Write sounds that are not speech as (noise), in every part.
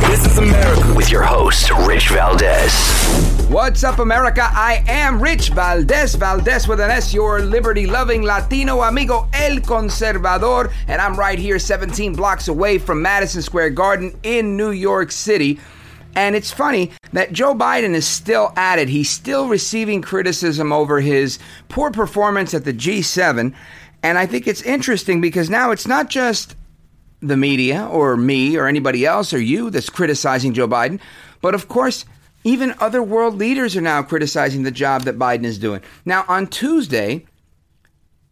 This is America with your host, Rich Valdez. What's up, America? I am Rich Valdez, Valdez with an S, your liberty loving Latino amigo, El Conservador, and I'm right here 17 blocks away from Madison Square Garden in New York City. And it's funny that Joe Biden is still at it. He's still receiving criticism over his poor performance at the G7. And I think it's interesting because now it's not just the media or me or anybody else or you that's criticizing Joe Biden, but of course, even other world leaders are now criticizing the job that Biden is doing. Now, on Tuesday,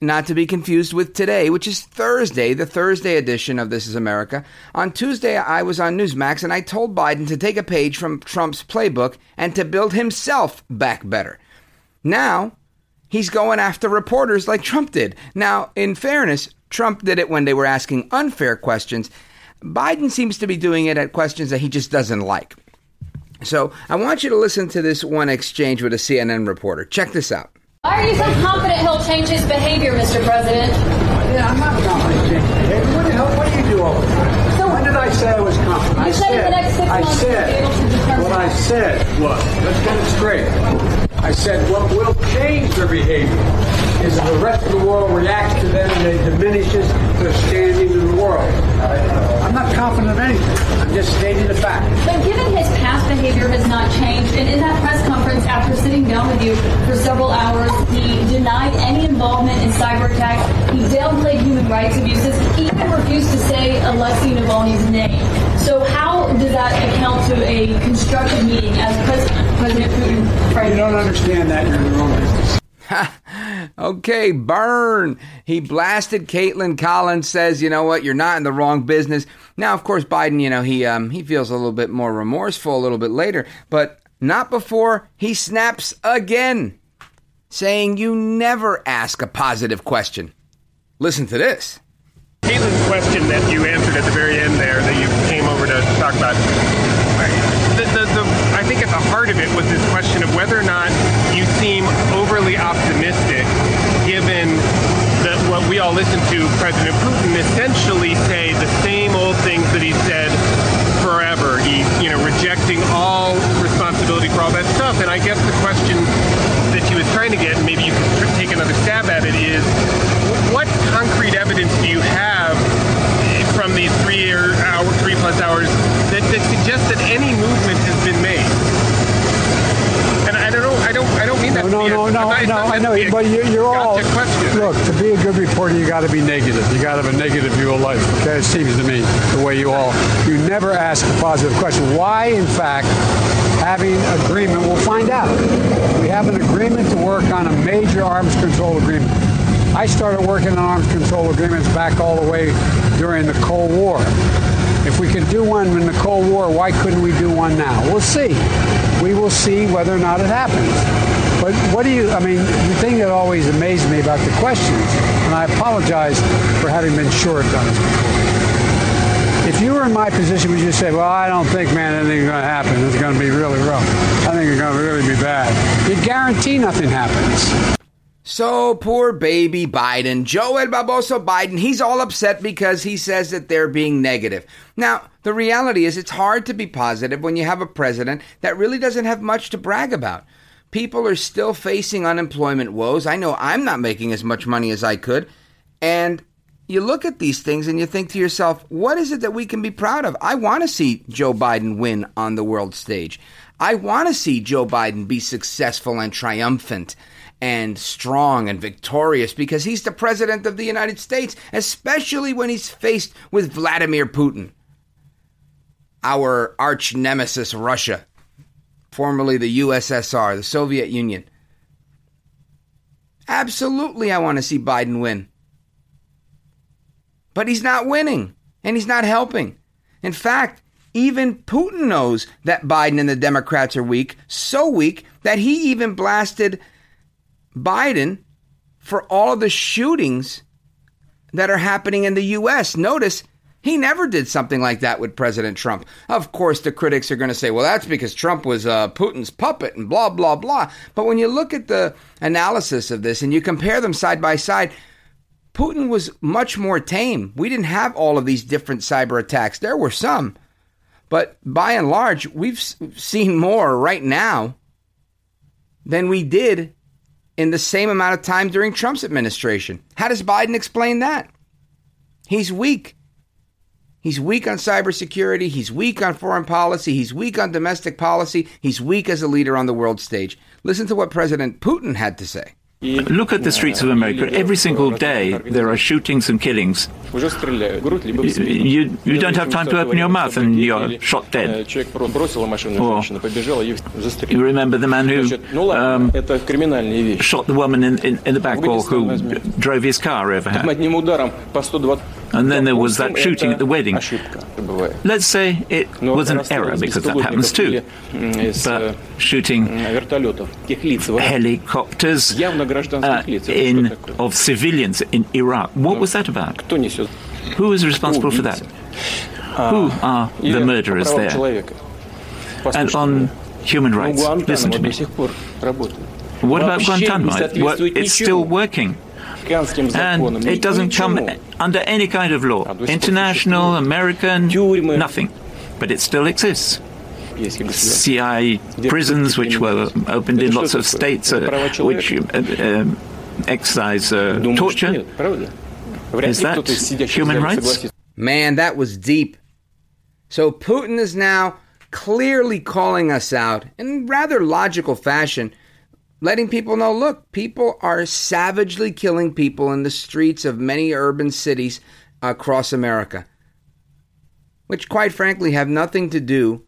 not to be confused with today, which is Thursday, the Thursday edition of This is America. On Tuesday, I was on Newsmax and I told Biden to take a page from Trump's playbook and to build himself back better. Now, he's going after reporters like Trump did. Now, in fairness, Trump did it when they were asking unfair questions. Biden seems to be doing it at questions that he just doesn't like. So I want you to listen to this one exchange with a CNN reporter. Check this out. Why are you so confident he'll change his behavior, Mr. President? Yeah, I'm not confident in changing behavior. What the hell? What do you do all the time? So when did I say I was confident? You I said in the next six I months you'll be able to said what I said was. Let's get it straight. I said what will change their behavior is if the rest of the world reacts to them and it diminishes their standing in the world. I'm not confident of anything. I'm just stating the fact. But given his past behavior has not changed, and in that press conference after sitting down with you for several hours, he denied any involvement in cyber attacks. He downplayed human rights abuses. He even refused to say Alexei Navalny's name. So how does that account to a constructive meeting as President, President Putin? If you don't understand that, you're in the wrong business. (laughs) Okay, burn. He blasted Kaitlan Collins. Says, you know what? You're not in the wrong business. Now, of course, Biden. You know he um, he feels a little bit more remorseful a little bit later, but not before he snaps again, saying you never ask a positive question. Listen to this. Kaitlan's question that you answered at the very end there, that you to talk about, the, the, the, I think at the heart of it was this question of whether or not you seem overly optimistic, given that what we all listen to President Putin essentially say the same old things that he said forever. He, you know, rejecting all responsibility for all that stuff. And I guess the question that she was trying to get, and maybe you could take another stab at it, is what concrete evidence do you have from these three or hour, three plus hours that, that suggests that any movement has been made? And I don't know. I don't. I don't mean that. No, to be no, no, no. I know, but you're, all. Look, to be a good reporter, you got to be negative. You got to have a negative view of life. Okay, it seems to me the way you all. You never ask a positive question. Why, in fact, having agreement? We'll find out. We have an agreement to work on a major arms control agreement. I started working on arms control agreements back all the way during the Cold War. If we could do one in the Cold War, why couldn't we do one now? We'll see. We will see whether or not it happens. But what do you, I mean, the thing that always amazed me about the questions, and I apologize for having been short on this before. If you were in my position, would you say, well, I don't think, man, anything's going to happen. It's going to be really rough. I think it's going to really be bad. You guarantee nothing happens. So poor baby Biden, Joe El Baboso Biden, he's all upset because he says that they're being negative. Now, the reality is it's hard to be positive when you have a president that really doesn't have much to brag about. People are still facing unemployment woes. I know I'm not making as much money as I could. And you look at these things and you think to yourself, what is it that we can be proud of? I want to see Joe Biden win on the world stage. I want to see Joe Biden be successful and triumphant. And strong and victorious because he's the president of the United States, especially when he's faced with Vladimir Putin, our arch nemesis, Russia, formerly the USSR, the Soviet Union. Absolutely, I want to see Biden win. But he's not winning, and he's not helping. In fact, even Putin knows that Biden and the Democrats are weak, so weak that he even blasted Biden for all of the shootings that are happening in the U.S. Notice he never did something like that with President Trump. Of course, the critics are going to say, well, that's because Trump was uh, Putin's puppet and blah, blah, blah. But when you look at the analysis of this and you compare them side by side, Putin was much more tame. We didn't have all of these different cyber attacks. There were some. But by and large, we've seen more right now than we did in the same amount of time during Trump's administration. How does Biden explain that? He's weak. He's weak on cybersecurity. He's weak on foreign policy. He's weak on domestic policy. He's weak as a leader on the world stage. Listen to what President Putin had to say. Look at the streets of America. Every single day there are shootings and killings. You, you don't have time to open your mouth and you're shot dead. Or you remember the man who um, shot the woman in, in, in the back or who drove his car over her. And then there was that shooting at the wedding. Let's say it was an error because that happens too. But shooting helicopters uh, in, of civilians in Iraq, what was that about? Who is responsible for that? Who are the murderers there? And on human rights, listen to me. What about Guantanamo? It's still working. And it doesn't come under any kind of law, international, American, nothing. But it still exists. CIA prisons, which were opened in lots of states, uh, which uh, uh, exercise uh, torture. Is that human rights? Man, that was deep. So Putin is now clearly calling us out in rather logical fashion letting people know look, people are savagely killing people in the streets of many urban cities across America, which, quite frankly, have nothing to do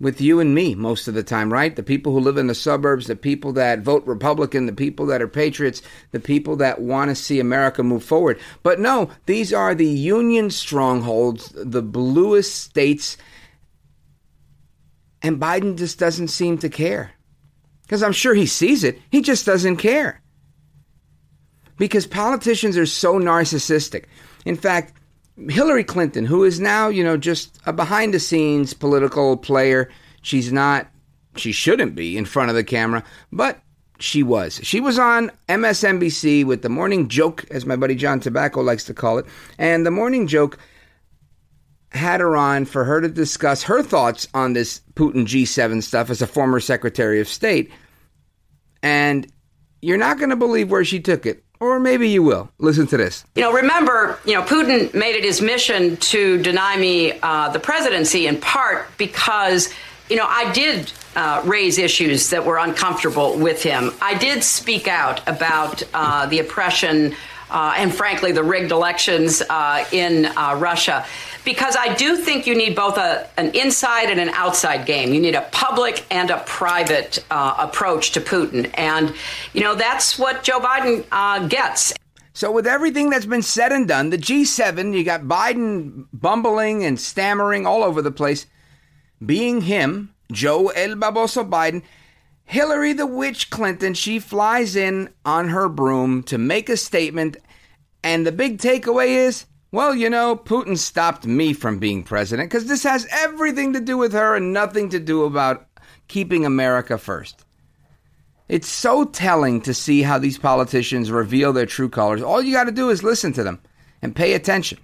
with you and me most of the time, right? The people who live in the suburbs, the people that vote Republican, the people that are patriots, the people that want to see America move forward. But no, these are the Union strongholds, the bluest states, and Biden just doesn't seem to care. Because I'm sure he sees it. He just doesn't care. Because politicians are so narcissistic. In fact, Hillary Clinton, who is now, you know, just a behind the scenes political player, she's not, she shouldn't be in front of the camera, but she was. She was on MSNBC with the morning joke, as my buddy John Tabacco likes to call it. And the morning joke had her on for her to discuss her thoughts on this Putin G7 stuff as a former Secretary of State. And you're not going to believe where she took it. Or maybe you will. Listen to this. You know, remember, you know, Putin made it his mission to deny me uh, the presidency in part because, you know, I did uh, raise issues that were uncomfortable with him. I did speak out about uh, the oppression uh, and, frankly, the rigged elections uh, in uh, Russia because I do think you need both a, an inside and an outside game. You need a public and a private uh, approach to Putin. And, you know, that's what Joe Biden uh, gets. So, with everything that's been said and done, the G7, you got Biden bumbling and stammering all over the place, being him, Joe El Baboso Biden. Hillary the Witch Clinton, she flies in on her broom to make a statement. And the big takeaway is well, you know, Putin stopped me from being president because this has everything to do with her and nothing to do about keeping America first. It's so telling to see how these politicians reveal their true colors. All you got to do is listen to them and pay attention.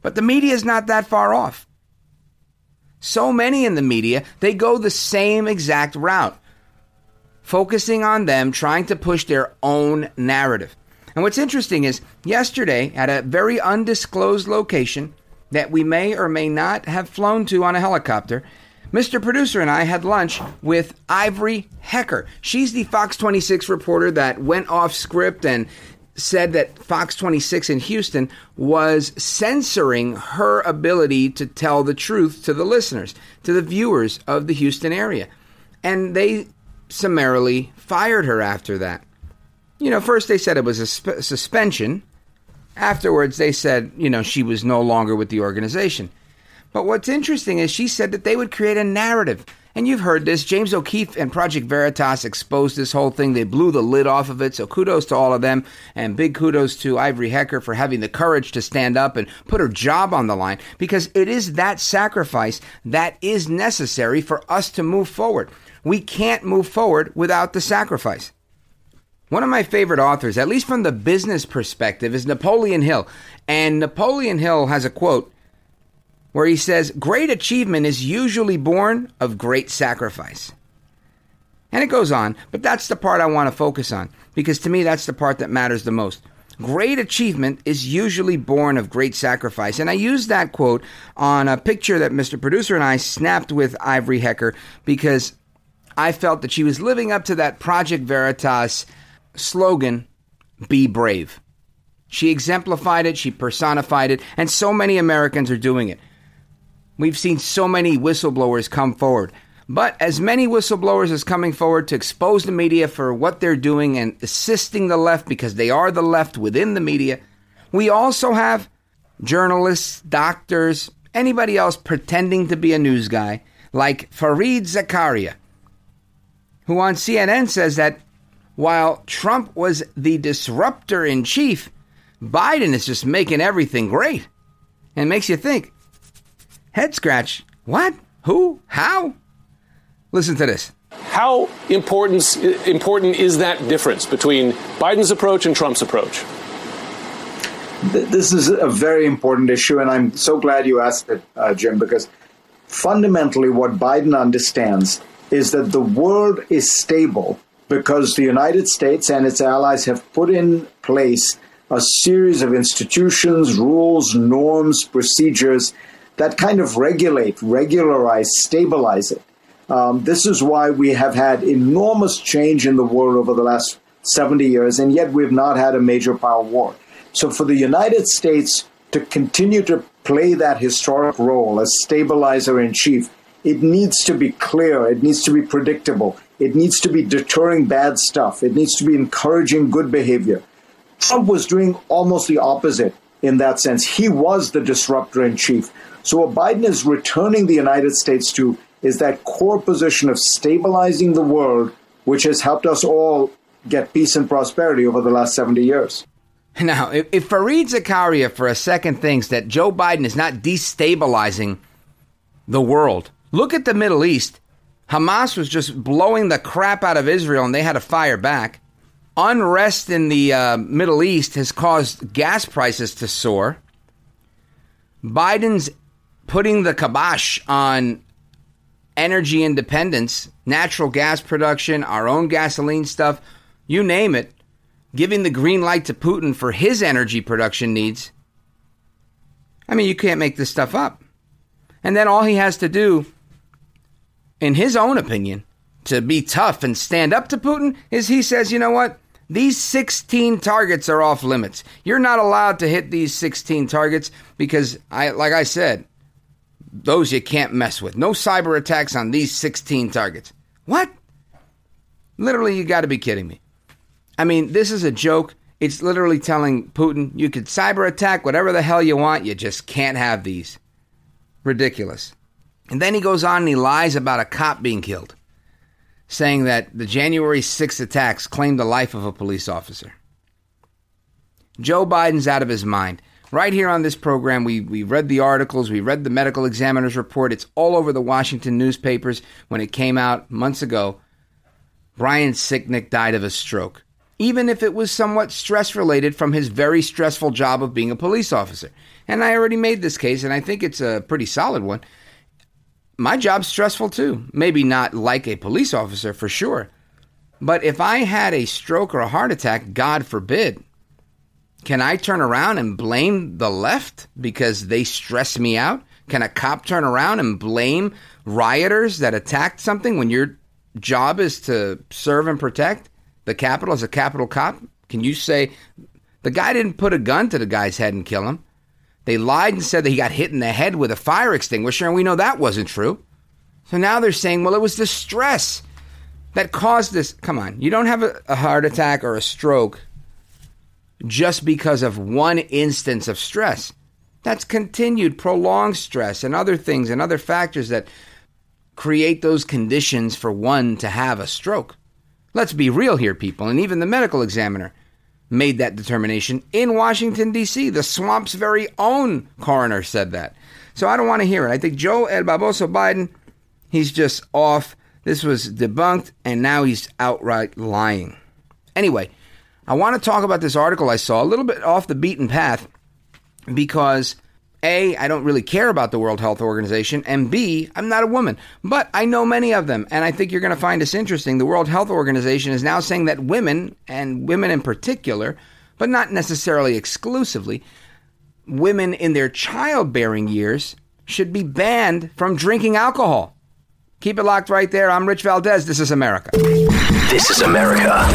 But the media is not that far off. So many in the media, they go the same exact route, focusing on them trying to push their own narrative. And what's interesting is yesterday at a very undisclosed location that we may or may not have flown to on a helicopter, Mr. Producer and I had lunch with Ivory Hecker. She's the Fox 26 reporter that went off script and said that Fox 26 in Houston was censoring her ability to tell the truth to the listeners, to the viewers of the Houston area. And they summarily fired her after that. You know, first they said it was a sp- suspension. Afterwards, they said, you know, she was no longer with the organization. But what's interesting is she said that they would create a narrative. And you've heard this. James O'Keefe and Project Veritas exposed this whole thing. They blew the lid off of it. So kudos to all of them. And big kudos to Ivory Hecker for having the courage to stand up and put her job on the line because it is that sacrifice that is necessary for us to move forward. We can't move forward without the sacrifice. One of my favorite authors, at least from the business perspective, is Napoleon Hill. And Napoleon Hill has a quote where he says, Great achievement is usually born of great sacrifice. And it goes on, but that's the part I want to focus on because to me, that's the part that matters the most. Great achievement is usually born of great sacrifice. And I used that quote on a picture that Mr. Producer and I snapped with Ivory Hecker because I felt that she was living up to that Project Veritas slogan, Be Brave. She exemplified it, she personified it, and so many Americans are doing it. We've seen so many whistleblowers come forward. But as many whistleblowers as coming forward to expose the media for what they're doing and assisting the left because they are the left within the media, we also have journalists, doctors, anybody else pretending to be a news guy, like Fareed Zakaria, who on CNN says that while Trump was the disruptor in chief, Biden is just making everything great. And makes you think, Head scratch. What? Who? How? Listen to this. How important, important is that difference between Biden's approach and Trump's approach? This is a very important issue, and I'm so glad you asked it, uh, Jim, because fundamentally what Biden understands is that the world is stable because the United States and its allies have put in place a series of institutions, rules, norms, procedures that kind of regulate, regularize, stabilize it. Um, this is why we have had enormous change in the world over the last 70 years, and yet we've not had a major power war. So for the United States to continue to play that historic role as stabilizer in chief, it needs to be clear, it needs to be predictable, it needs to be deterring bad stuff, it needs to be encouraging good behavior. Trump was doing almost the opposite in that sense. He was the disruptor in chief. So, what Biden is returning the United States to is that core position of stabilizing the world, which has helped us all get peace and prosperity over the last 70 years. Now, if, if Fareed Zakaria for a second thinks that Joe Biden is not destabilizing the world, look at the Middle East. Hamas was just blowing the crap out of Israel and they had to fire back. Unrest in the uh, Middle East has caused gas prices to soar. Biden's putting the kibosh on energy independence, natural gas production, our own gasoline stuff, you name it, giving the green light to Putin for his energy production needs. I mean, you can't make this stuff up. And then all he has to do, in his own opinion, to be tough and stand up to Putin is he says, you know what? These 16 targets are off limits. You're not allowed to hit these 16 targets because I like I said, those you can't mess with. No cyber attacks on these 16 targets. What? Literally, you got to be kidding me. I mean, this is a joke. It's literally telling Putin you could cyber attack whatever the hell you want, you just can't have these. Ridiculous. And then he goes on and he lies about a cop being killed, saying that the January 6th attacks claimed the life of a police officer. Joe Biden's out of his mind. Right here on this program, we, we read the articles, we read the medical examiner's report. It's all over the Washington newspapers when it came out months ago. Brian Sicknick died of a stroke, even if it was somewhat stress related from his very stressful job of being a police officer. And I already made this case, and I think it's a pretty solid one. My job's stressful too. Maybe not like a police officer for sure. But if I had a stroke or a heart attack, God forbid, can I turn around and blame the left because they stress me out? Can a cop turn around and blame rioters that attacked something when your job is to serve and protect the Capitol as a Capitol cop? Can you say the guy didn't put a gun to the guy's head and kill him? They lied and said that he got hit in the head with a fire extinguisher, and we know that wasn't true. So now they're saying, well, it was the stress that caused this. Come on, you don't have a, heart attack or a stroke just because of one instance of stress. That's continued, prolonged stress, and other things and other factors that create those conditions for one to have a stroke. Let's be real here, people, and even the medical examiner made that determination in Washington, D.C. The swamp's very own coroner said that. So I don't want to hear it. I think Joe El Baboso Biden, he's just off. This was debunked, and now he's outright lying. Anyway, I want to talk about this article I saw, a little bit off the beaten path, because a, I don't really care about the World Health Organization, and B, I'm not a woman. But I know many of them, and I think you're going to find this interesting. The World Health Organization is now saying that women, and women in particular, but not necessarily exclusively, women in their childbearing years should be banned from drinking alcohol. Keep it locked right there. I'm Rich Valdez. This is America. This is America.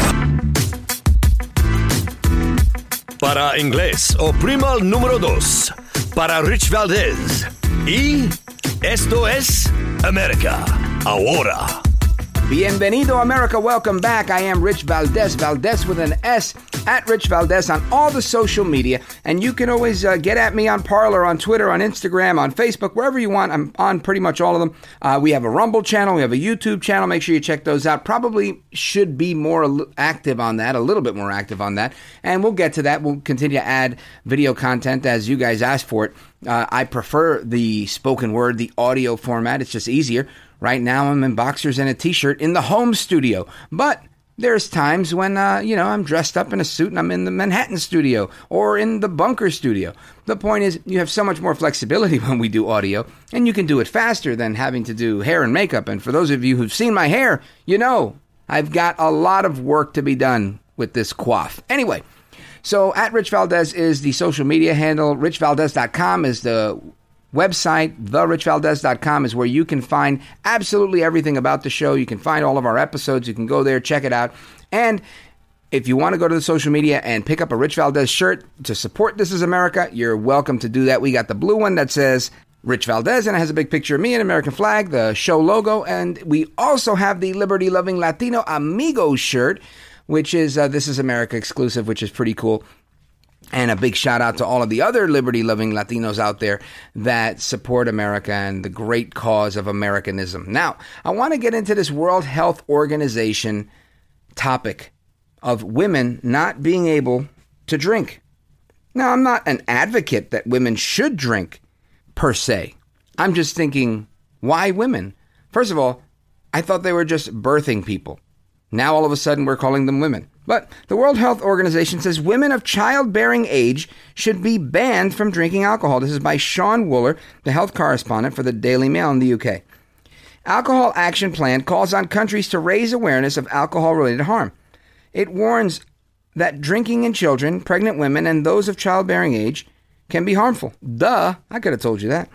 Para inglés, oprima el número dos. Para Rich Valdez. Y esto es América Ahora. Bienvenido, America. Welcome back. I am Rich Valdez, Valdez with an S, at Rich Valdez on all the social media. And you can always uh, get at me on Parler, on Twitter, on Instagram, on Facebook, wherever you want. I'm on pretty much all of them. Uh, we have a Rumble channel, we have a YouTube channel. Make sure you check those out. Probably should be more active on that, a little bit more active on that. And we'll get to that. We'll continue to add video content as you guys ask for it. Uh, I prefer the spoken word, the audio format. It's just easier. Right now, I'm in boxers and a t shirt in the home studio. But there's times when, uh, you know, I'm dressed up in a suit and I'm in the Manhattan studio or in the bunker studio. The point is, you have so much more flexibility (laughs) when we do audio, and you can do it faster than having to do hair and makeup. And for those of you who've seen my hair, you know I've got a lot of work to be done with this coif. Anyway, so at Rich Valdez is the social media handle. RichValdez.com is the website, therichvaldez.com, is where you can find absolutely everything about the show. You can find all of our episodes. You can go there, check it out. And if you want to go to the social media and pick up a Rich Valdez shirt to support This Is America, you're welcome to do that. We got the blue one that says Rich Valdez and it has a big picture of me, an American flag, the show logo, and we also have the Liberty Loving Latino Amigo shirt, which is uh, This Is America exclusive, which is pretty cool. And a big shout out to all of the other liberty loving Latinos out there that support America and the great cause of Americanism. Now, I want to get into this World Health Organization topic of women not being able to drink. Now, I'm not an advocate that women should drink per se. I'm just thinking, why women? First of all, I thought they were just birthing people. Now all of a sudden we're calling them women. But the World Health Organization says women of childbearing age should be banned from drinking alcohol. This is by Shaun Wooller, the health correspondent for the Daily Mail in the UK. Alcohol Action Plan calls on countries to raise awareness of alcohol related harm. It warns that drinking in children, pregnant women, and those of childbearing age can be harmful. Duh, I could have told you that.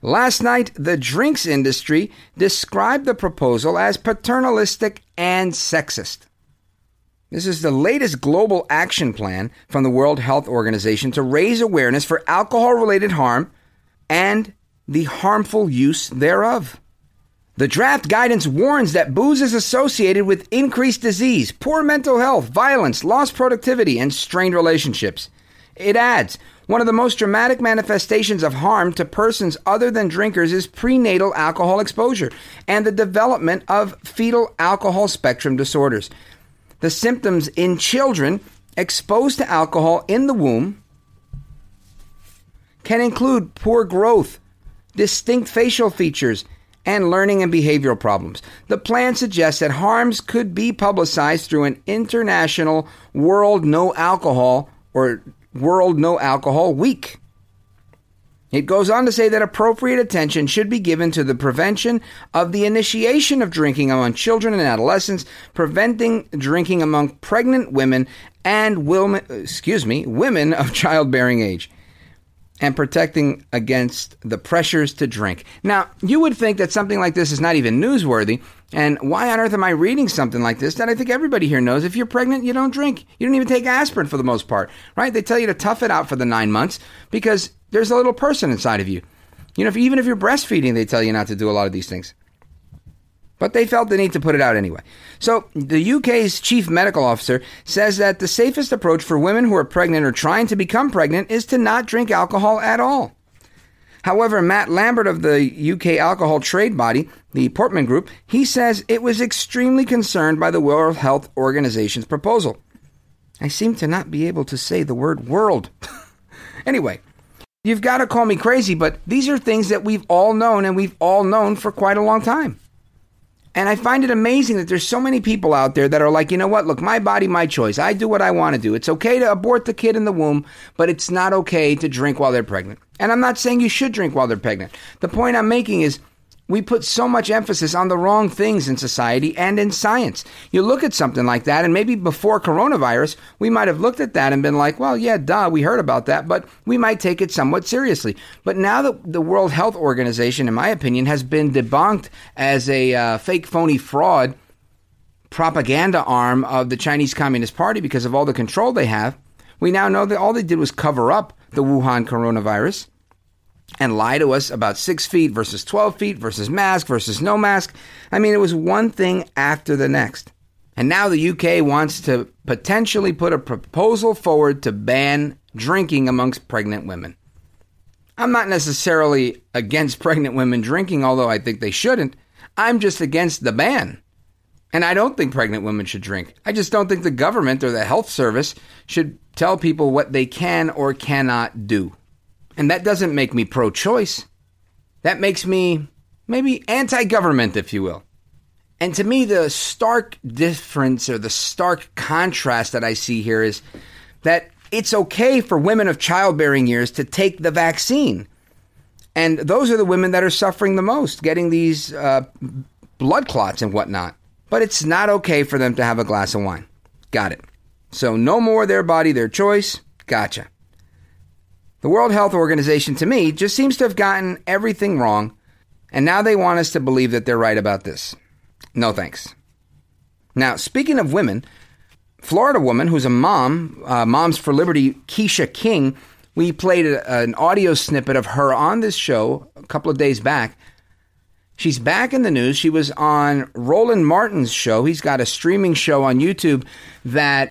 Last night, the drinks industry described the proposal as paternalistic and sexist. This is the latest global action plan from the World Health Organization to raise awareness for alcohol related harm and the harmful use thereof. The draft guidance warns that booze is associated with increased disease, poor mental health, violence, lost productivity, and strained relationships. It adds, one of the most dramatic manifestations of harm to persons other than drinkers is prenatal alcohol exposure and the development of fetal alcohol spectrum disorders. The symptoms in children exposed to alcohol in the womb can include poor growth, distinct facial features, and learning and behavioral problems. The plan suggests that harms could be publicized through an international World No Alcohol or World No Alcohol Week. It goes on to say that appropriate attention should be given to the prevention of the initiation of drinking among children and adolescents, preventing drinking among pregnant women and excuse me, women of childbearing age. and protecting against the pressures to drink. Now, you would think that something like this is not even newsworthy. And why on earth am I reading something like this that I think everybody here knows? If you're pregnant, you don't drink. You don't even take aspirin for the most part, right? They tell you to tough it out for the nine months because there's a little person inside of you. You know, if, even if you're breastfeeding, they tell you not to do a lot of these things. But they felt the need to put it out anyway. So, the UK's chief medical officer says that the safest approach for women who are pregnant or trying to become pregnant is to not drink alcohol at all. However, Matt Lambert of the UK alcohol trade body, the Portman Group, he says it was extremely concerned by the World Health Organization's proposal. I seem to not be able to say the word world. (laughs) anyway, you've got to call me crazy, but these are things that we've all known and we've all known for quite a long time. And I find it amazing that there's so many people out there that are like, you know what? Look, my body, my choice. I do what I want to do. It's okay to abort the kid in the womb, but it's not okay to drink while they're pregnant. And I'm not saying you should drink while they're pregnant. The point I'm making is we put so much emphasis on the wrong things in society and in science. You look at something like that, and maybe before coronavirus, we might have looked at that and been like, well, yeah, duh, we heard about that, but we might take it somewhat seriously. But now that the World Health Organization, in my opinion, has been debunked as a uh, fake, phony fraud propaganda arm of the Chinese Communist Party because of all the control they have, we now know that all they did was cover up the Wuhan coronavirus and lie to us about six feet versus 12 feet versus mask versus no mask. I mean, it was one thing after the next. And now the UK wants to potentially put a proposal forward to ban drinking amongst pregnant women. I'm not necessarily against pregnant women drinking, although I think they shouldn't. I'm just against the ban. And I don't think pregnant women should drink. I just don't think the government or the health service should tell people what they can or cannot do. And that doesn't make me pro choice. That makes me maybe anti government, if you will. And to me, the stark difference or the stark contrast that I see here is that it's okay for women of childbearing years to take the vaccine. And those are the women that are suffering the most, getting these uh, blood clots and whatnot. But it's not okay for them to have a glass of wine. Got it. So, no more their body, their choice. Gotcha. The World Health Organization, to me, just seems to have gotten everything wrong, and now they want us to believe that they're right about this. No thanks. Now, speaking of women, Florida woman who's a mom, uh, Moms for Liberty, Keisha King, we played a, an audio snippet of her on this show a couple of days back. She's back in the news. She was on Roland Martin's show. He's got a streaming show on YouTube that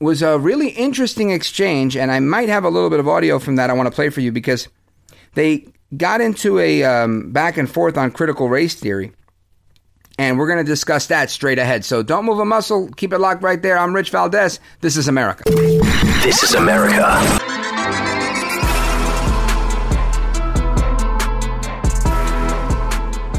was a really interesting exchange, and I might have a little bit of audio from that I want to play for you because they got into a um, back and forth on critical race theory. And we're going to discuss that straight ahead. So don't move a muscle. Keep it locked right there. I'm Rich Valdez. This is America. This is America.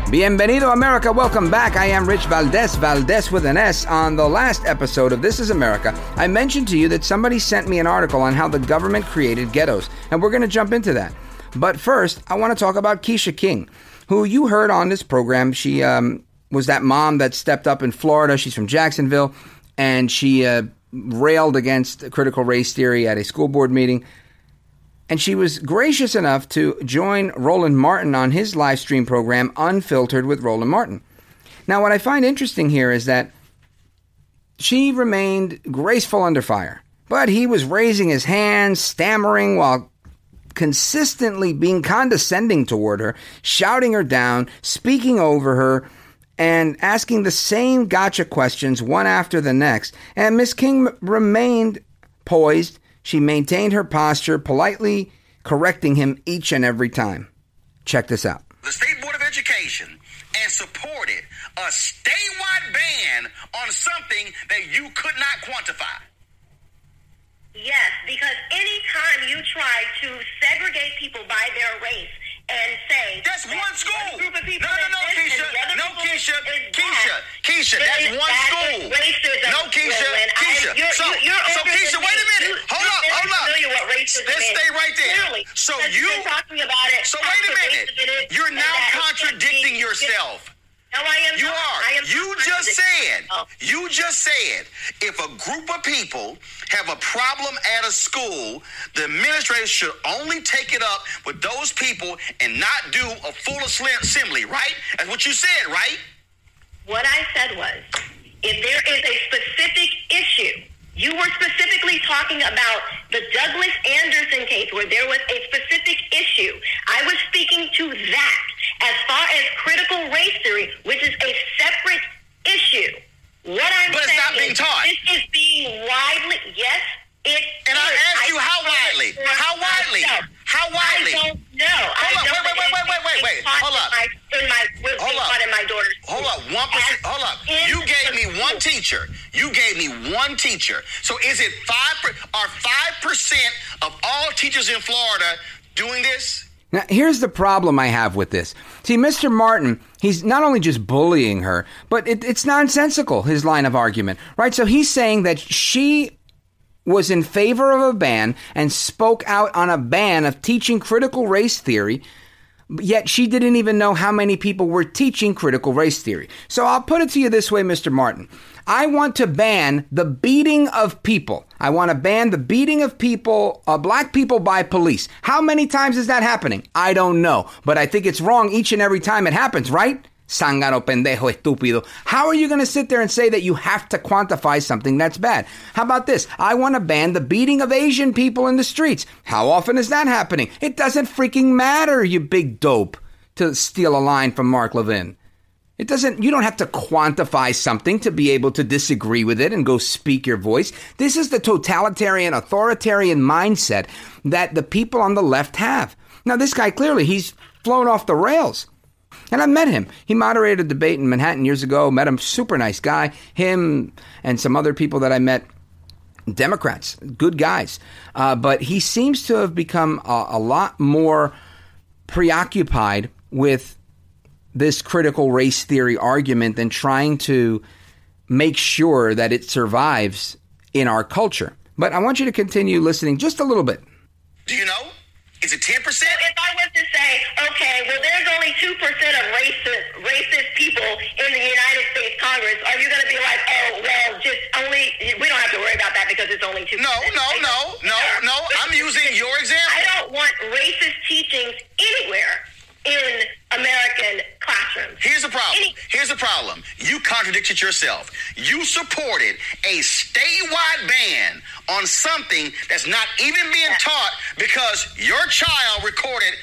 Bienvenido, America. Welcome back. I am Rich Valdez, Valdez with an S. On the last episode of This is America, I mentioned to you that somebody sent me an article on how the government created ghettos, and we're going to jump into that. But first, I want to talk about Keisha King, who you heard on this program. She um, was that mom that stepped up in Florida. She's from Jacksonville, and she uh, railed against critical race theory at a school board meeting. And she was gracious enough to join Roland Martin on his live stream program, Unfiltered with Roland Martin. Now, what I find interesting here is that she remained graceful under fire, but he was raising his hands, stammering while consistently being condescending toward her, shouting her down, speaking over her, and asking the same gotcha questions one after the next. And Miss King remained poised she maintained her posture, politely correcting him each and every time. Check this out. The State Board of Education and supported a statewide ban on something that you could not quantify. Yes, because anytime you try to segregate people by their race and say that's that one school. People no, no, no, Keisha. No, Keisha. Keisha. Keisha. That's one school. No, Keisha. Keisha. You're, so, you're so Keisha, wait a minute. You, hold up, hold up. Let's stay right there. Clearly, so you. You're talking about it. So wait a minute. You're now contradicting yourself. No, I am you not. are. I am you just said. Oh. You just said if a group of people have a problem at a school, the administrator should only take it up with those people and not do a full assembly. Right? That's what you said, right? What I said was, if there is a specific issue. You were specifically talking about the Douglas Anderson case where there was a specific issue. I was speaking to that as far as critical race theory, which is a separate issue. What I'm but it's saying not being is taught. this is being widely, yes, it And I is. asked you how widely? How widely? myself. How widely? I don't know. Hold I up, wait, wait, wait, wait, wait, wait, wait. taught Hold in up. My, in my, was Hold up. in my daughter's Hold up, one percent. Hold up. You gave the me one teacher. You gave me one teacher. So is it five? Per, are five percent of all teachers in Florida doing this? Now, here's the problem I have with this. See, Mr. Martin, he's not only just bullying her, but it, it's nonsensical, his line of argument, right? So he's saying that she was in favor of a ban and spoke out on a ban of teaching critical race theory, yet she didn't even know how many people were teaching critical race theory. So I'll put it to you this way, Mr. Martin. I want to ban the beating of people. I want to ban the beating of people, uh, black people by police. How many times is that happening? I don't know, but I think it's wrong each and every time it happens, right? Sangano pendejo estúpido. How are you going to sit there and say that you have to quantify something that's bad? How about this? I want to ban the beating of Asian people in the streets. How often is that happening? It doesn't freaking matter, you big dope, to steal a line from Mark Levin. It doesn't, you don't have to quantify something to be able to disagree with it and go speak your voice. This is the totalitarian, authoritarian mindset that the people on the left have. Now, this guy clearly, he's flown off the rails. And I met him. He moderated a debate in Manhattan years ago. Met him, super nice guy. Him and some other people that I met, Democrats, good guys. Uh, but he seems to have become a, a lot more preoccupied with this critical race theory argument than trying to make sure that it survives in our culture. But I want you to continue listening just a little bit. Do you know? Is it ten So percent? if I was to say, okay, well, there's only two percent of racist racist people in the United States Congress, are you going to be like, oh, well, just only we don't have to worry about that because it's only two? No, no, no, no, no. I'm using your example. I don't want racist teachings anywhere in American classrooms. Here's the problem. Any- Here's the problem. You contradicted yourself. You supported a statewide ban on something that's not even being taught because your child recorded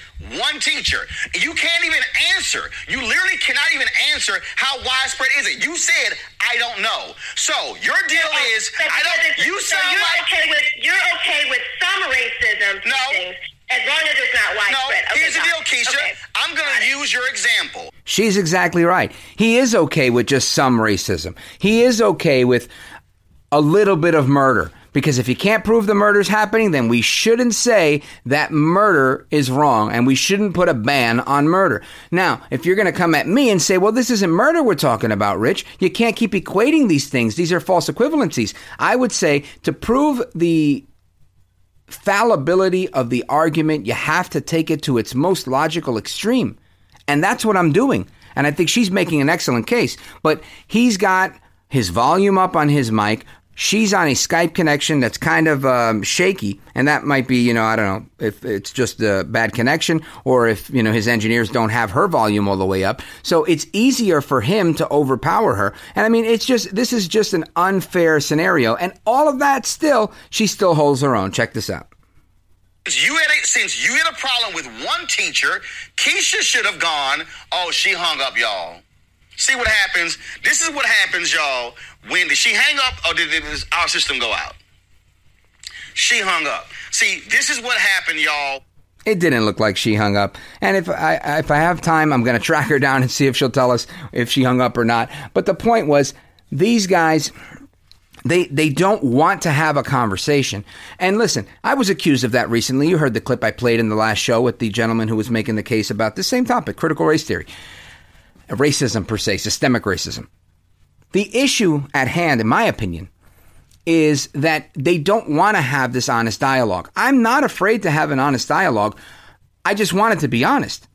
one teacher. You can't even answer. You literally cannot even answer how widespread is it. You said I don't know. So your deal is But I don't. it's- You so you're like okay with you're okay with some racism No. teachings as long as it's not no. widespread. Okay, Here's the deal. Keisha. Okay. I'm going to use your example. She's exactly right. He is okay with just some racism. He is okay with a little bit of murder. Because if you can't prove the murder's happening, then we shouldn't say that murder is wrong and we shouldn't put a ban on murder. Now, if you're going to come at me and say, well, this isn't murder we're talking about, Rich, you can't keep equating these things. These are false equivalencies. I would say to prove the fallibility of the argument, you have to take it to its most logical extreme. And that's what I'm doing. And I think she's making an excellent case. But he's got his volume up on his mic. She's on a Skype connection that's kind of um, shaky, and that might be, you know, I don't know if it's just a bad connection or if, you know, his engineers don't have her volume all the way up. So it's easier for him to overpower her. And I mean, it's just, this is just an unfair scenario. And all of that still, she still holds her own. Check this out. You had a, since you had a problem with one teacher, Keisha should have gone. Oh, she hung up, y'all. See what happens. This is what happens, y'all. When did she hang up, or did, did our system go out? She hung up. See, this is what happened, y'all. It didn't look like she hung up. And if I if I have time, I'm going to track her down and see if she'll tell us if she hung up or not. But the point was, these guys They they don't want to have a conversation. And listen, I was accused of that recently. You heard the clip I played in the last show with the gentleman who was making the case about the same topic, critical race theory. Racism per se, systemic racism. The issue at hand, in my opinion, is that they don't want to have this honest dialogue. I'm not afraid to have an honest dialogue. I just want it to be honest.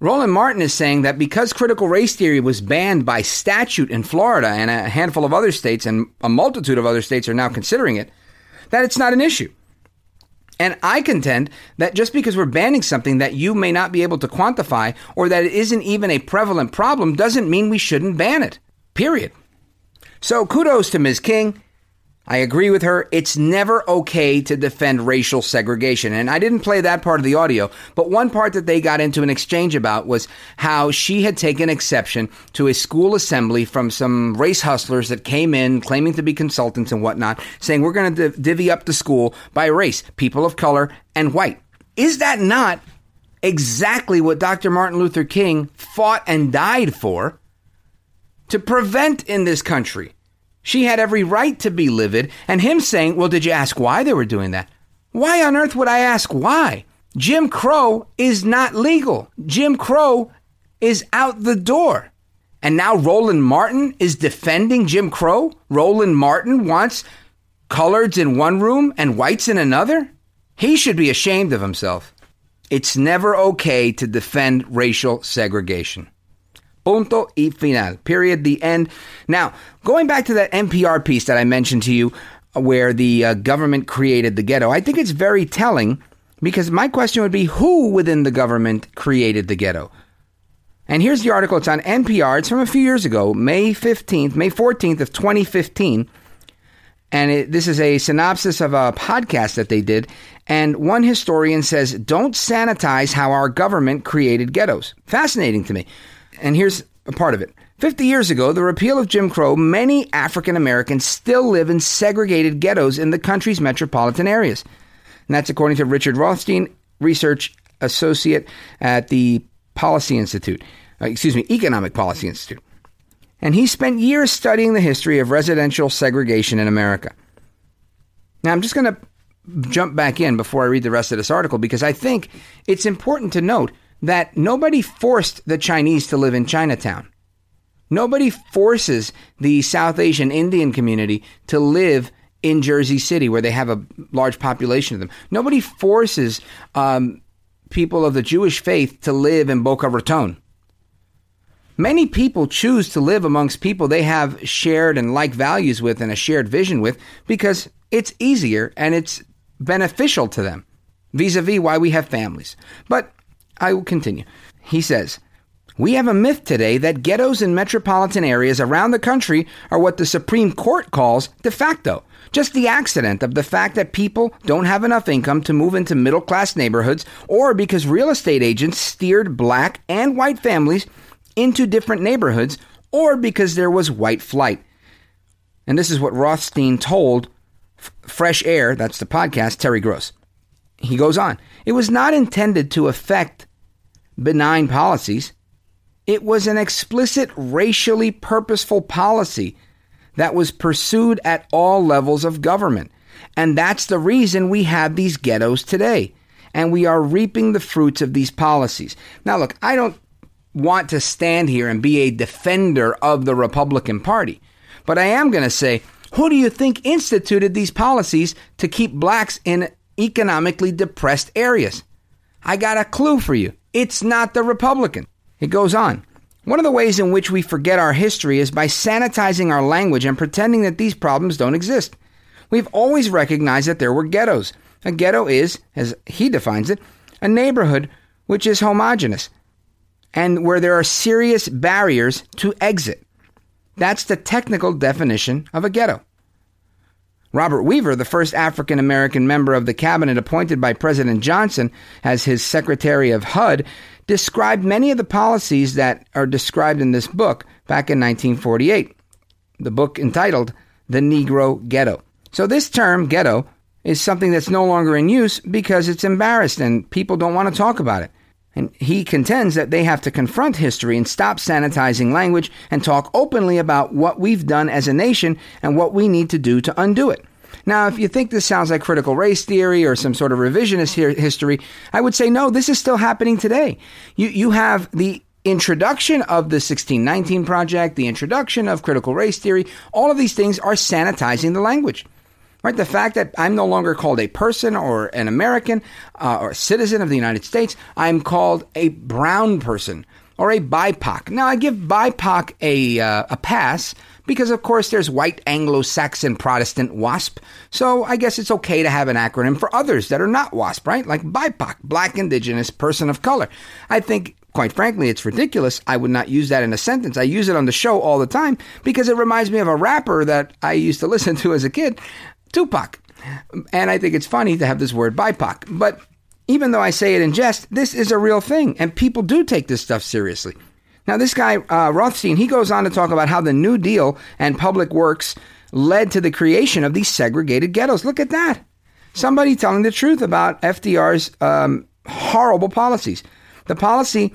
Roland Martin is saying that because critical race theory was banned by statute in Florida and a handful of other states and a multitude of other states are now considering it, that it's not an issue. And I contend that just because we're banning something that you may not be able to quantify or that it isn't even a prevalent problem doesn't mean we shouldn't ban it. Period. So kudos to Ms. King. I agree with her. It's never okay to defend racial segregation. And I didn't play that part of the audio, but one part that they got into an exchange about was how she had taken exception to a school assembly from some race hustlers that came in claiming to be consultants and whatnot, saying we're going to divvy up the school by race, people of color, and white. Is that not exactly what Dr. Martin Luther King fought and died for to prevent in this country? She had every right to be livid, and him saying, Well, did you ask why they were doing that? Why on earth would I ask why? Jim Crow is not legal. Jim Crow is out the door. And now Roland Martin is defending Jim Crow? Roland Martin wants coloreds in one room and whites in another? He should be ashamed of himself. It's never okay to defend racial segregation. Punto y final. Period. The end. Now, going back to that NPR piece that I mentioned to you, uh, where the uh, government created the ghetto, I think it's very telling because my question would be who within the government created the ghetto? And here's the article. It's on NPR. It's from a few years ago, May 15th, May 14th of 2015. And it, this is a synopsis of a podcast that they did. And one historian says, Don't sanitize how our government created ghettos. Fascinating to me and here's a part of it. 50 years ago, the repeal of Jim Crow, many African Americans still live in segregated ghettos in the country's metropolitan areas. And that's according to Richard Rothstein, research associate at the Policy Institute, uh, excuse me, Economic Policy Institute. And he spent years studying the history of residential segregation in America. Now, I'm just going to jump back in before I read the rest of this article because I think it's important to note that nobody forced the Chinese to live in Chinatown. Nobody forces the South Asian Indian community to live in Jersey City, where they have a large population of them. Nobody forces um, people of the Jewish faith to live in Boca Raton. Many people choose to live amongst people they have shared and like values with and a shared vision with because it's easier and it's beneficial to them vis a vis why we have families. But I will continue. He says, we have a myth today that ghettos in metropolitan areas around the country are what the Supreme Court calls de facto. Just the accident of the fact that people don't have enough income to move into middle class neighborhoods, or because real estate agents steered black and white families into different neighborhoods, or because there was white flight. And this is what Rothstein told Fresh Air, that's the podcast, Terry Gross. He goes on. It was not intended to affect benign policies. It was an explicit, racially purposeful policy that was pursued at all levels of government. And that's the reason we have these ghettos today. And we are reaping the fruits of these policies. Now, look, I don't want to stand here and be a defender of the Republican Party, but I am going to say, who do you think instituted these policies to keep blacks in economically depressed areas? I got a clue for you. It's not the Republican. It goes on. One of the ways in which we forget our history is by sanitizing our language and pretending that these problems don't exist. We've always recognized that there were ghettos. A ghetto is, as he defines it, a neighborhood which is homogenous and where there are serious barriers to exit. That's the technical definition of a ghetto. Robert Weaver, the first African American member of the cabinet appointed by President Johnson as his Secretary of HUD, described many of the policies that are described in this book back in 1948. The book entitled The Negro Ghetto. So, this term, ghetto, is something that's no longer in use because it's embarrassed and people don't want to talk about it. And he contends that they have to confront history and stop sanitizing language and talk openly about what we've done as a nation and what we need to do to undo it. Now, if you think this sounds like critical race theory or some sort of revisionist history, I would say no, this is still happening today. You, you have the introduction of the 1619 Project, the introduction of critical race theory, all of these things are sanitizing the language. Right? The fact that I'm no longer called a person or an American uh, or a citizen of the United States, I'm called a brown person or a BIPOC. Now, I give BIPOC a, uh, a pass because, of course, there's white Anglo Saxon Protestant WASP. So I guess it's okay to have an acronym for others that are not WASP, right? Like BIPOC, Black Indigenous Person of Color. I think quite frankly, it's ridiculous. I would not use that in a sentence. I use it on the show all the time because it reminds me of a rapper that I used to (laughs) listen to as a kid, Tupac. And I think it's funny to have this word BIPOC. But even though I say it in jest, this is a real thing, and people do take this stuff seriously. Now, this guy, uh, Rothstein, he goes on to talk about how the New Deal and public works led to the creation of these segregated ghettos. Look at that. Somebody telling the truth about FDR's um, horrible policies. The policy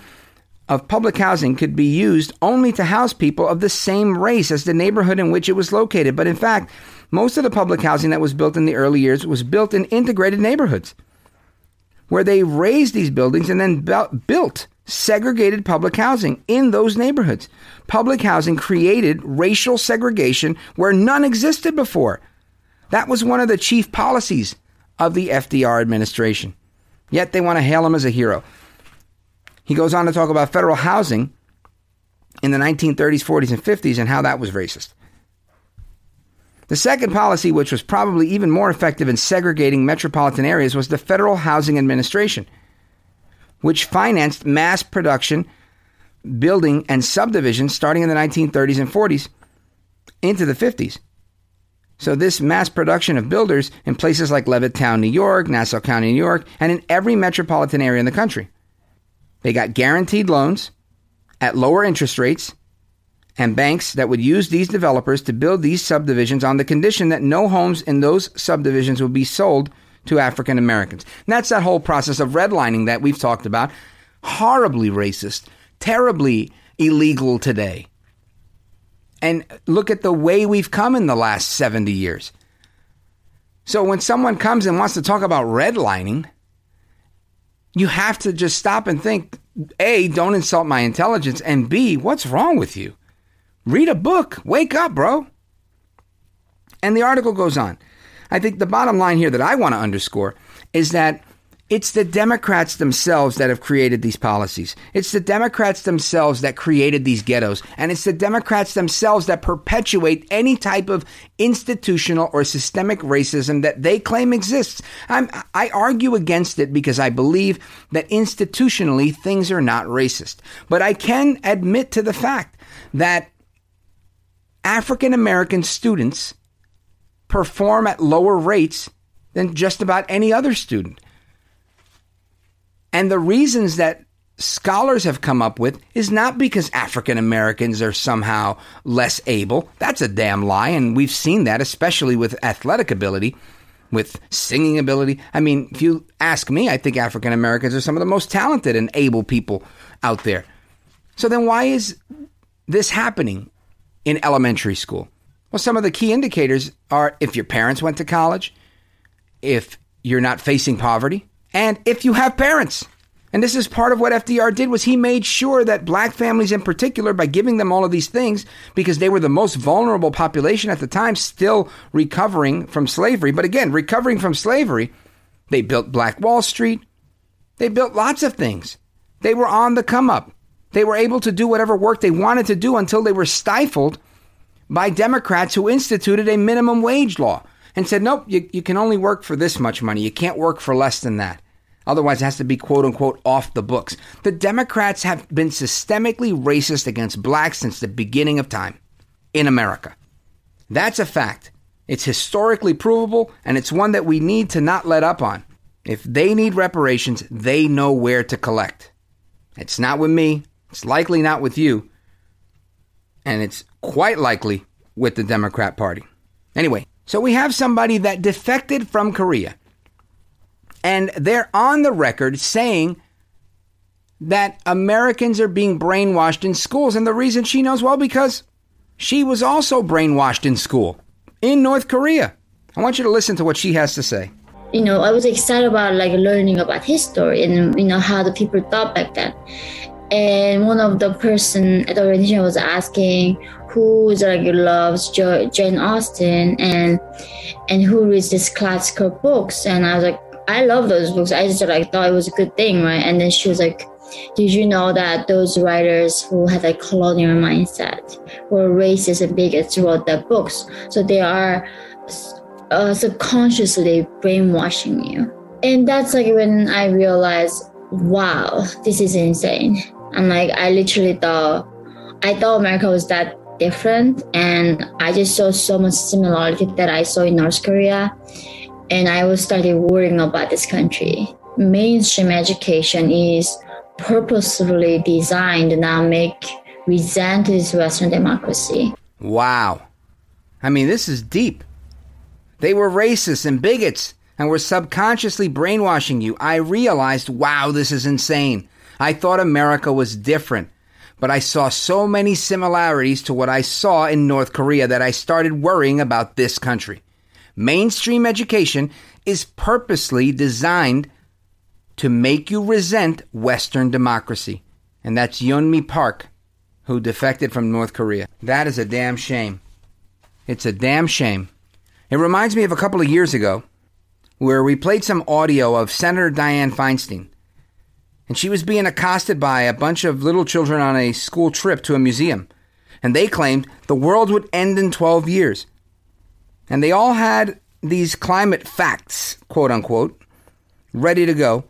of public housing could be used only to house people of the same race as the neighborhood in which it was located. But in fact, most of the public housing that was built in the early years was built in integrated neighborhoods where they raised these buildings and then built segregated public housing in those neighborhoods. Public housing created racial segregation where none existed before. That was one of the chief policies of the FDR administration. Yet they want to hail him as a hero. He goes on to talk about federal housing in the 1930s, 40s, and 50s and how that was racist. The second policy, which was probably even more effective in segregating metropolitan areas, was the Federal Housing Administration, which financed mass production, building, and subdivision starting in the 1930s and 40s into the 50s. So, this mass production of builders in places like Levittown, New York, Nassau County, New York, and in every metropolitan area in the country. They got guaranteed loans at lower interest rates and banks that would use these developers to build these subdivisions on the condition that no homes in those subdivisions would be sold to African Americans. That's that whole process of redlining that we've talked about. Horribly racist, terribly illegal today. And look at the way we've come in the last 70 years. So when someone comes and wants to talk about redlining, you have to just stop and think A, don't insult my intelligence, and B, what's wrong with you? Read a book. Wake up, bro. And the article goes on. I think the bottom line here that I want to underscore is that it's the Democrats themselves that have created these policies. It's the Democrats themselves that created these ghettos. And it's the Democrats themselves that perpetuate any type of institutional or systemic racism that they claim exists. I'm, i argue against it because I believe that institutionally things are not racist. But I can admit to the fact that African American students perform at lower rates than just about any other student. And the reasons that scholars have come up with is not because African Americans are somehow less able. That's a damn lie. And we've seen that, especially with athletic ability, with singing ability. I mean, if you ask me, I think African Americans are some of the most talented and able people out there. So then why is this happening in elementary school? Well, some of the key indicators are if your parents went to college, if you're not facing poverty, and if you have parents. And this is part of what FDR did was he made sure that black families in particular by giving them all of these things because they were the most vulnerable population at the time still recovering from slavery. But again, recovering from slavery, they built Black Wall Street. They built lots of things. They were on the come up. They were able to do whatever work they wanted to do until they were stifled by Democrats who instituted a minimum wage law and said, nope, you, you can only work for this much money. You can't work for less than that. Otherwise, it has to be quote unquote off the books. The Democrats have been systemically racist against blacks since the beginning of time in America. That's a fact. It's historically provable, and it's one that we need to not let up on. If they need reparations, they know where to collect. It's not with me, it's likely not with you, and it's quite likely with the Democrat Party. Anyway, so we have somebody that defected from Korea, and they're on the record saying that Americans are being brainwashed in schools. And the reason she knows, well, because she was also brainwashed in school in North Korea. I want you to listen to what she has to say. You know, I was excited about like learning about history and you know how the people thought back then. And one of the person at the orientation was asking who like loves jo- Jane Austen and and who reads these classical books. And I was like, I love those books. I just like thought it was a good thing, right? And then she was like, did you know that those writers who had a colonial mindset were racist and bigots wrote their books? So they are uh, subconsciously brainwashing you. And that's like when I realized, wow, this is insane. And like I literally thought, I thought America was that different, and I just saw so much similarity that I saw in North Korea, and I was started worrying about this country. Mainstream education is purposefully designed to now make resent this Western democracy. Wow. I mean, this is deep. They were racists and bigots and were subconsciously brainwashing you. I realized, wow, this is insane. I thought America was different, but I saw so many similarities to what I saw in North Korea that I started worrying about this country. Mainstream education is purposely designed to make you resent Western democracy. And that's Yeonmi Park, who defected from North Korea. That is a damn shame. It's a damn shame. It reminds me of a couple of years ago where we played some audio of Senator Dianne Feinstein. And she was being accosted by a bunch of little children on a school trip to a museum. And they claimed the world would end in 12 years. And they all had these climate facts, quote unquote, ready to go.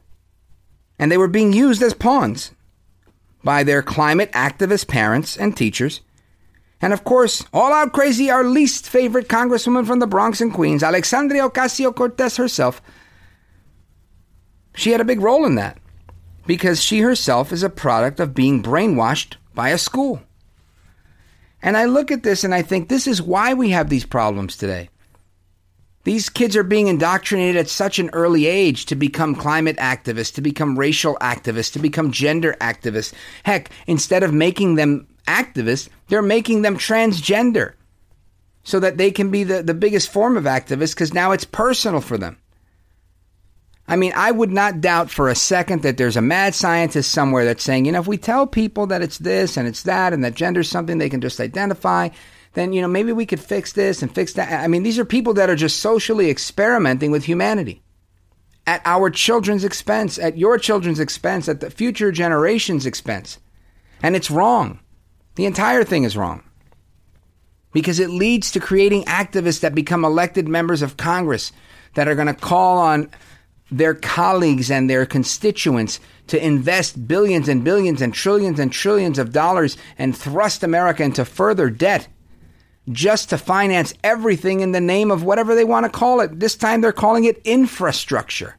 And they were being used as pawns by their climate activist parents and teachers and of course, all out crazy, our least favorite congresswoman from the Bronx and Queens, Alexandria Ocasio Cortez herself. She had a big role in that because she herself is a product of being brainwashed by a school. And I look at this and I think this is why we have these problems today. These kids are being indoctrinated at such an early age to become climate activists, to become racial activists, to become gender activists. Heck, instead of making them activists, they're making them transgender so that they can be the, the biggest form of activists because now it's personal for them. I mean, I would not doubt for a second that there's a mad scientist somewhere that's saying, you know, if we tell people that it's this and it's that and that gender's something they can just identify, then, you know, maybe we could fix this and fix that. I mean, these are people that are just socially experimenting with humanity at our children's expense, at your children's expense, at the future generation's expense. And it's wrong. The entire thing is wrong because it leads to creating activists that become elected members of Congress that are going to call on their colleagues and their constituents to invest billions and billions and trillions and trillions of dollars and thrust America into further debt just to finance everything in the name of whatever they want to call it. This time they're calling it infrastructure.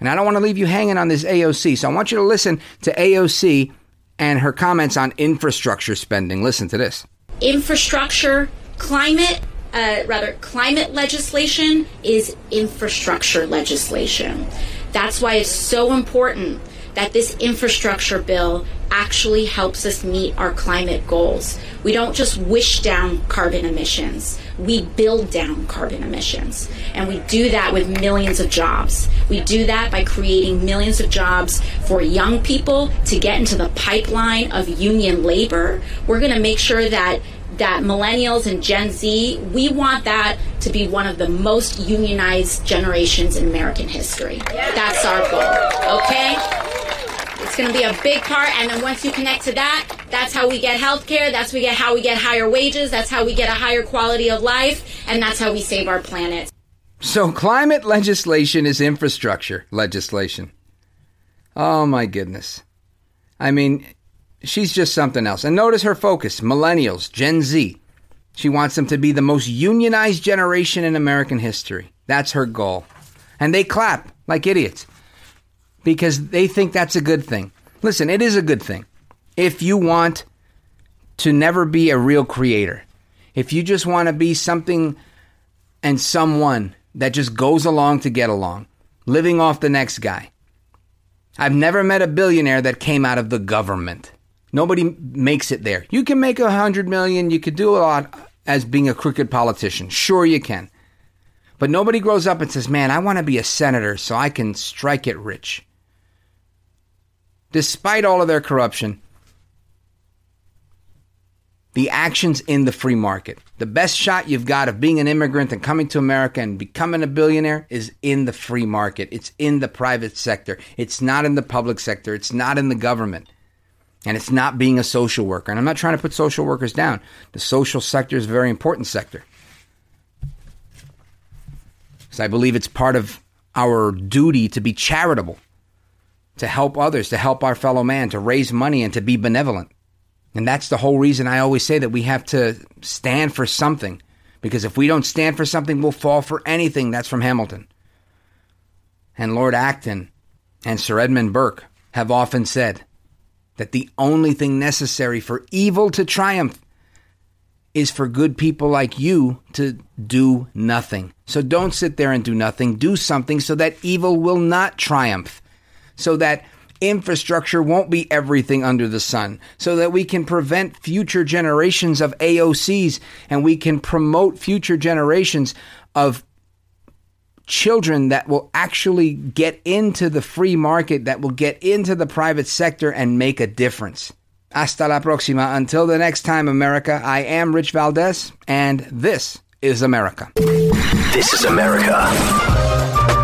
And I don't want to leave you hanging on this AOC, so I want you to listen to AOC and her comments on infrastructure spending. Listen to this. Infrastructure, climate, uh, rather, climate legislation is infrastructure legislation. That's why it's so important that this infrastructure bill actually helps us meet our climate goals. We don't just wish down carbon emissions, we build down carbon emissions. And we do that with millions of jobs. We do that by creating millions of jobs for young people to get into the pipeline of union labor. We're going to make sure that that millennials and Gen Z, we want that to be one of the most unionized generations in American history. That's our goal. Okay? It's going to be a big part. And then once you connect to that, that's how we get health care. That's we get how we get higher wages. That's how we get a higher quality of life. And that's how we save our planet. So climate legislation is infrastructure legislation. Oh my goodness. I mean, she's just something else. And notice her focus millennials, Gen Z. She wants them to be the most unionized generation in American history. That's her goal. And they clap like idiots because they think that's a good thing. Listen, it is a good thing. If you want to never be a real creator, if you just want to be something and someone that just goes along to get along, living off the next guy, I've never met a billionaire that came out of the government. Nobody makes it there. You can make a hundred million, you could do a lot as being a crooked politician. Sure, you can. But nobody grows up and says, Man, I want to be a senator so I can strike it rich. Despite all of their corruption, the actions in the free market. The best shot you've got of being an immigrant and coming to America and becoming a billionaire is in the free market. It's in the private sector. It's not in the public sector. It's not in the government. And it's not being a social worker. And I'm not trying to put social workers down. The social sector is a very important sector. Because I believe it's part of our duty to be charitable, to help others, to help our fellow man, to raise money, and to be benevolent. And that's the whole reason I always say that we have to stand for something. Because if we don't stand for something, we'll fall for anything. That's from Hamilton. And Lord Acton and Sir Edmund Burke have often said that the only thing necessary for evil to triumph is for good people like you to do nothing. So don't sit there and do nothing. Do something so that evil will not triumph. So that infrastructure won't be everything under the sun so that we can prevent future generations of AOCs and we can promote future generations of children that will actually get into the free market, that will get into the private sector and make a difference. Hasta la próxima. Until the next time, America, I am Rich Valdez, and this is America. This is America.